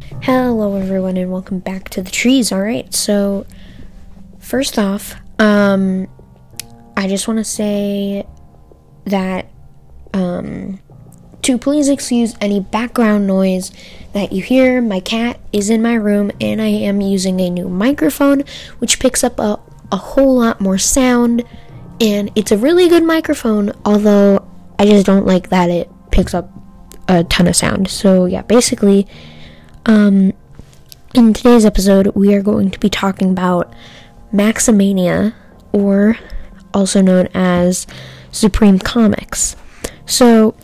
Hello, everyone, and welcome back to the trees. All right, so first off, um, I just want to say that, um, to please excuse any background noise that you hear. My cat is in my room, and I am using a new microphone, which picks up a, a whole lot more sound, and it's a really good microphone, although I just don't like that it picks up a ton of sound. So, yeah, basically, um, in today's episode, we are going to be talking about Maximania, or also known as Supreme Comics. So,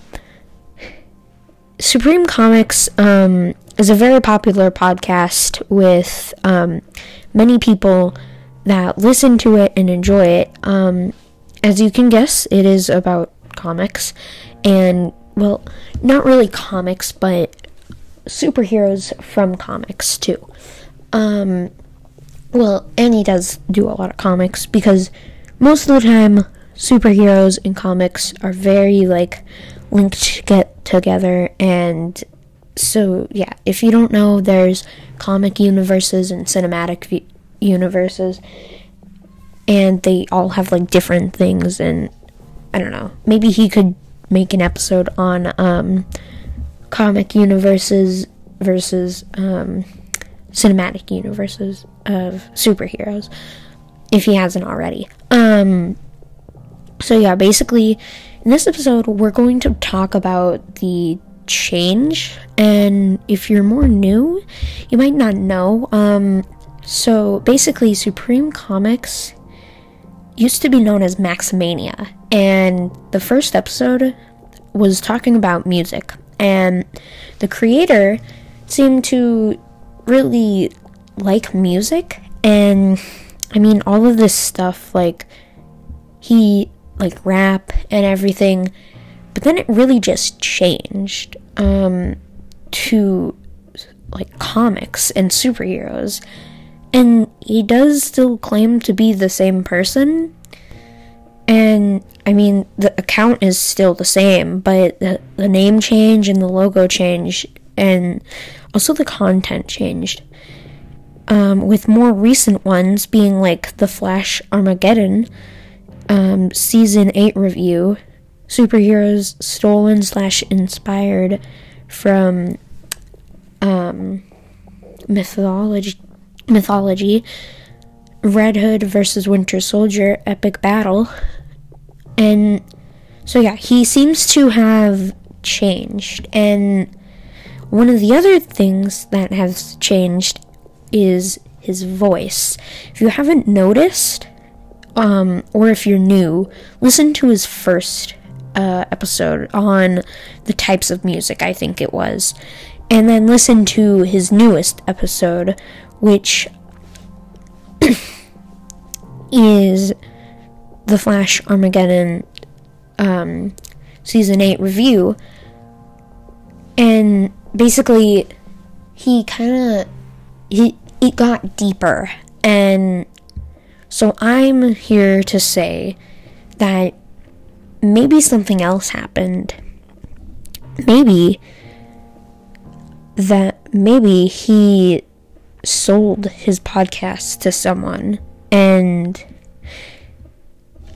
Supreme Comics um, is a very popular podcast with um, many people that listen to it and enjoy it. Um, as you can guess, it is about comics, and well, not really comics, but superheroes from comics too. Um, well, and he does do a lot of comics because most of the time, superheroes and comics are very like linked get together and so yeah if you don't know there's comic universes and cinematic v- universes and they all have like different things and i don't know maybe he could make an episode on um comic universes versus um cinematic universes of superheroes if he hasn't already um so yeah basically in this episode, we're going to talk about the change, and if you're more new, you might not know. Um, so basically, Supreme Comics used to be known as Maximania, and the first episode was talking about music, and the creator seemed to really like music, and I mean, all of this stuff, like, he like rap and everything. But then it really just changed um, to like comics and superheroes. And he does still claim to be the same person. And I mean, the account is still the same, but the, the name change and the logo changed, and also the content changed. Um, with more recent ones being like The Flash Armageddon, um, season 8 review superheroes stolen slash inspired from um, mythology mythology red hood versus winter soldier epic battle. And so yeah he seems to have changed. And one of the other things that has changed is his voice. If you haven't noticed um, or if you're new, listen to his first uh, episode on the types of music, I think it was. And then listen to his newest episode, which is the Flash Armageddon um, season 8 review. And basically, he kind of. He, it got deeper and so I'm here to say that maybe something else happened. Maybe that maybe he sold his podcast to someone and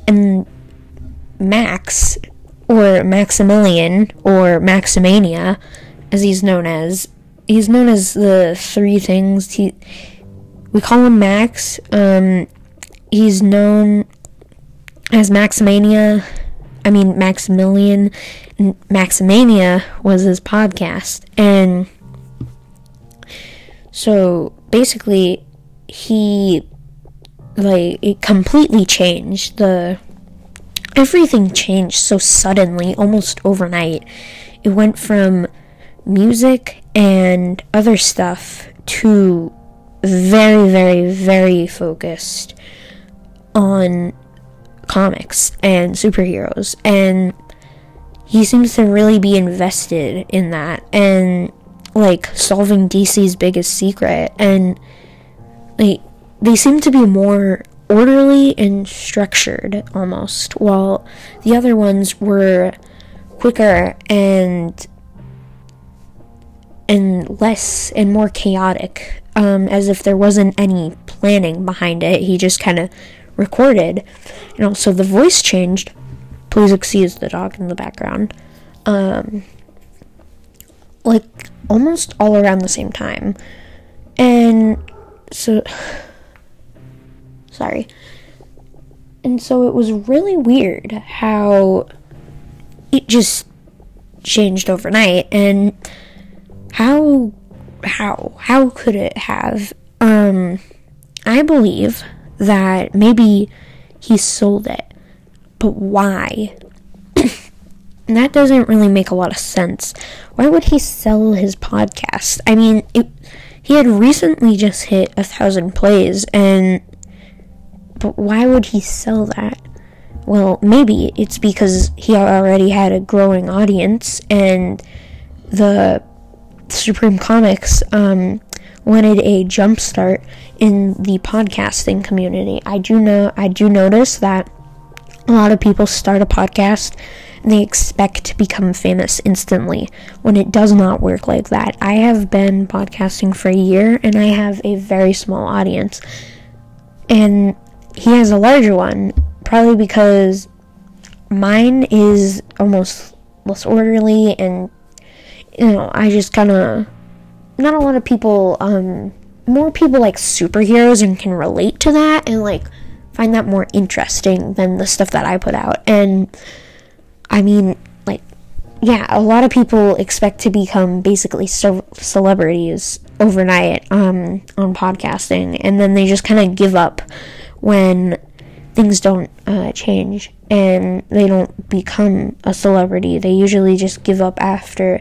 and Max or Maximilian or Maximania as he's known as he's known as the three things he we call him Max um he's known as Maximania. I mean, Maximilian. Maximania was his podcast. And so basically, he, like, it completely changed. The. Everything changed so suddenly, almost overnight. It went from music and other stuff to very, very, very focused on comics and superheroes and he seems to really be invested in that and like solving DC's biggest secret and like they seem to be more orderly and structured almost while the other ones were quicker and and less and more chaotic, um, as if there wasn't any planning behind it. He just kind of recorded. And also, the voice changed. Please excuse the dog in the background. Um, like, almost all around the same time. And so. Sorry. And so it was really weird how it just changed overnight and how how how could it have? Um i believe that maybe he sold it but why? That doesn't really make a lot of sense. Why would he sell his podcast? I mean it, he had recently just hit a thousand plays and but why would he sell that well, maybe it's because he already had a growing audience and the Supreme Comics um, wanted a jumpstart in the podcasting community. I do know I do notice that a lot of people start a podcast and they expect to become famous instantly when it does not work like that. I have been podcasting for a year and I have a very small audience. And he has a larger one probably because mine is almost less orderly and you know i just kind of not a lot of people um more people like superheroes and can relate to that and like find that more interesting than the stuff that i put out. And i mean like yeah a lot of people expect to become basically ce- celebrities overnight um on podcasting and then they just kind of give up when things don't uh, change and they don't become a celebrity. They usually just give up after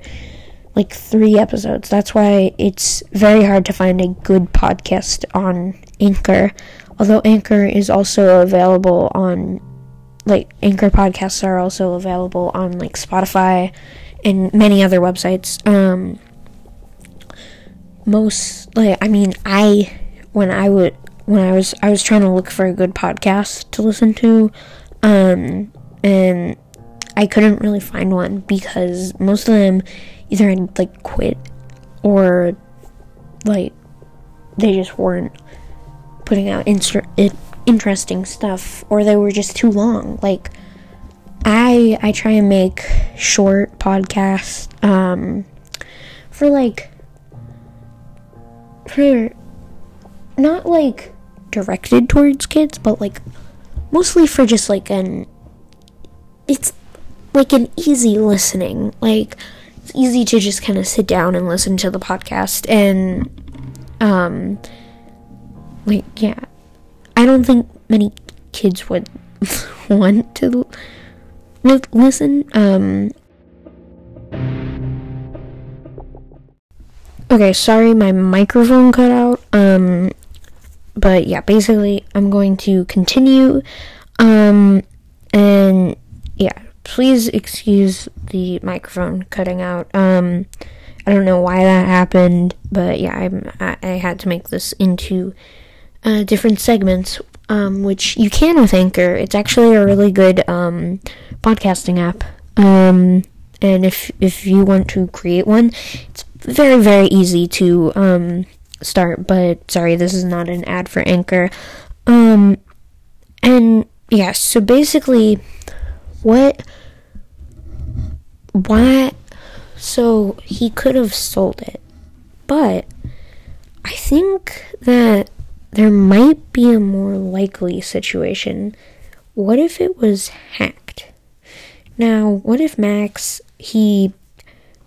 like three episodes. That's why it's very hard to find a good podcast on Anchor. Although Anchor is also available on like Anchor podcasts are also available on like Spotify and many other websites. Um most like I mean I when I would when I was I was trying to look for a good podcast to listen to, um, and I couldn't really find one because most of them either had like quit or like they just weren't putting out interesting stuff or they were just too long. Like I I try and make short podcasts um for like for not like directed towards kids, but like mostly for just like an it's like an easy listening. Like it's easy to just kind of sit down and listen to the podcast and um like yeah. I don't think many kids would want to li- listen um Okay, sorry my microphone cut out. Um but yeah, basically, I'm going to continue. Um, and yeah, please excuse the microphone cutting out. Um, I don't know why that happened, but yeah, I'm, I, I had to make this into uh, different segments, um, which you can with Anchor. It's actually a really good um, podcasting app. Um, and if if you want to create one, it's very very easy to um, start, but sorry, this is not an ad for Anchor. Um, and yeah, so basically, what, why, so he could have sold it, but I think that there might be a more likely situation. What if it was hacked? Now, what if Max, he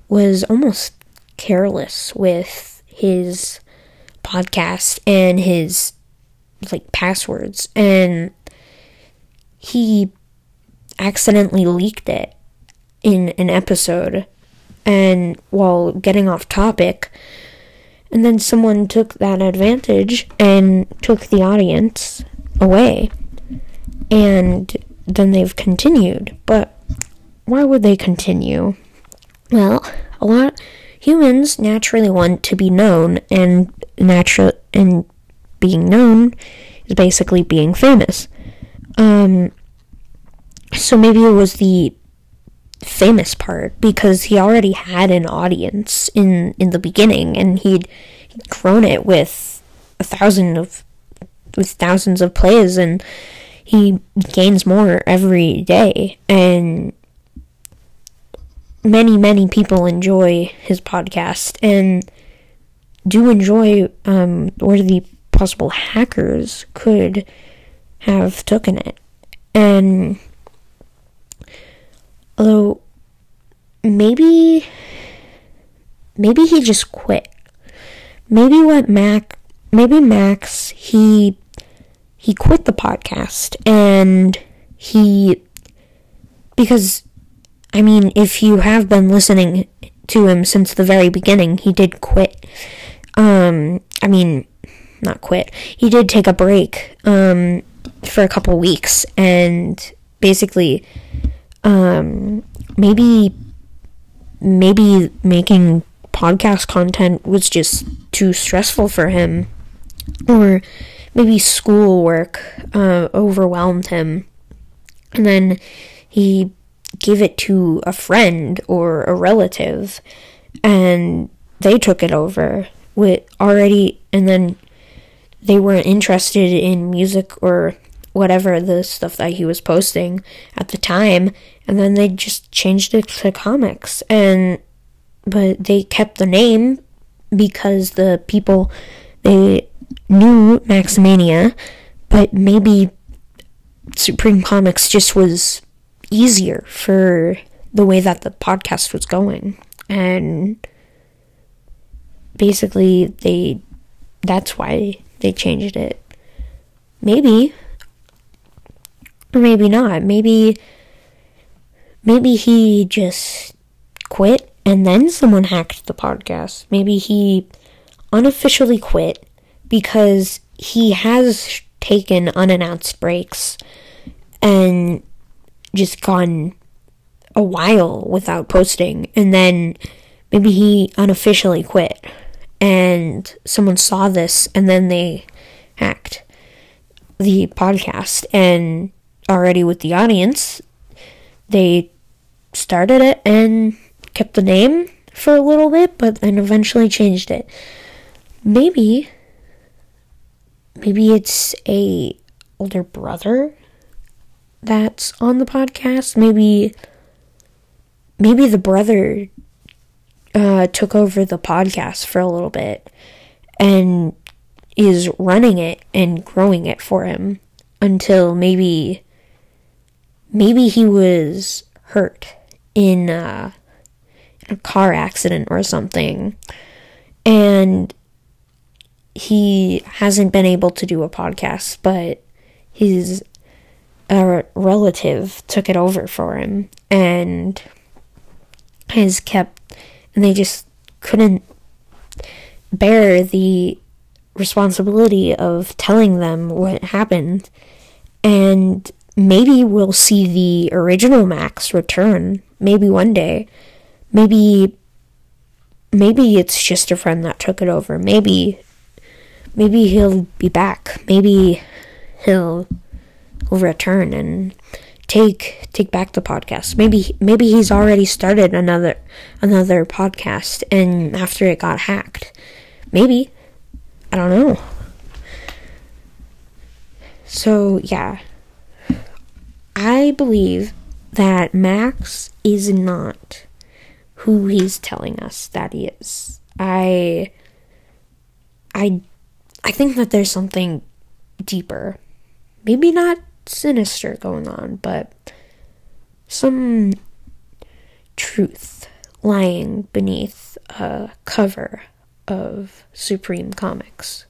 was almost careless with his podcast and his like passwords and he accidentally leaked it in an episode and while getting off topic. And then someone took that advantage and took the audience away. And then they've continued. But why would they continue? Well a lot humans naturally want to be known and natural and being known is basically being famous. Um, so maybe it was the famous part because he already had an audience in in the beginning and he'd, grown it with a thousand of with thousands of plays and he gains more every day and many many people enjoy his podcast and do enjoy um, where the possible hackers could have taken it and although maybe maybe he just quit maybe what mac maybe max he he quit the podcast and he because I mean if you have been listening to him since the very beginning, he did quit. Um I mean not quit. He did take a break um for a couple weeks and basically um maybe maybe making podcast content was just too stressful for him or maybe schoolwork uh, overwhelmed him. And then he gave it to a friend or a relative, and they took it over with already, and then they weren't interested in music or whatever the stuff that he was posting at the time, and then they just changed it to comics. And but they kept the name because the people they knew Maximania, but maybe Supreme Comics just was easier for the way that the podcast was going. And basically they that's why they changed it. Maybe or maybe not. Maybe maybe he just quit and then someone hacked the podcast. Maybe he unofficially quit because he has taken unannounced breaks and just gone a while without posting and then maybe he unofficially quit and someone saw this and then they hacked the podcast and already with the audience they started it and kept the name for a little bit but then eventually changed it maybe maybe it's a older brother that's on the podcast. Maybe maybe the brother uh, took over the podcast for a little bit and is running it and growing it for him until maybe maybe he was hurt in, uh, in a car accident or something. And he hasn't been able to do a podcast, but his a relative took it over for him and has kept and they just couldn't bear the responsibility of telling them what happened. And maybe we'll see the original max return maybe one day. Maybe maybe it's just a friend that took it over. Maybe maybe he'll be back. Maybe he'll Will return and take take back the podcast. Maybe maybe he's already started another another podcast and after it got hacked. Maybe. I don't know. So, yeah. I believe that Max is not who he's telling us that he is. I I I think that there's something deeper. Maybe not sinister going on, but some truth lying beneath a cover of Supreme Comics.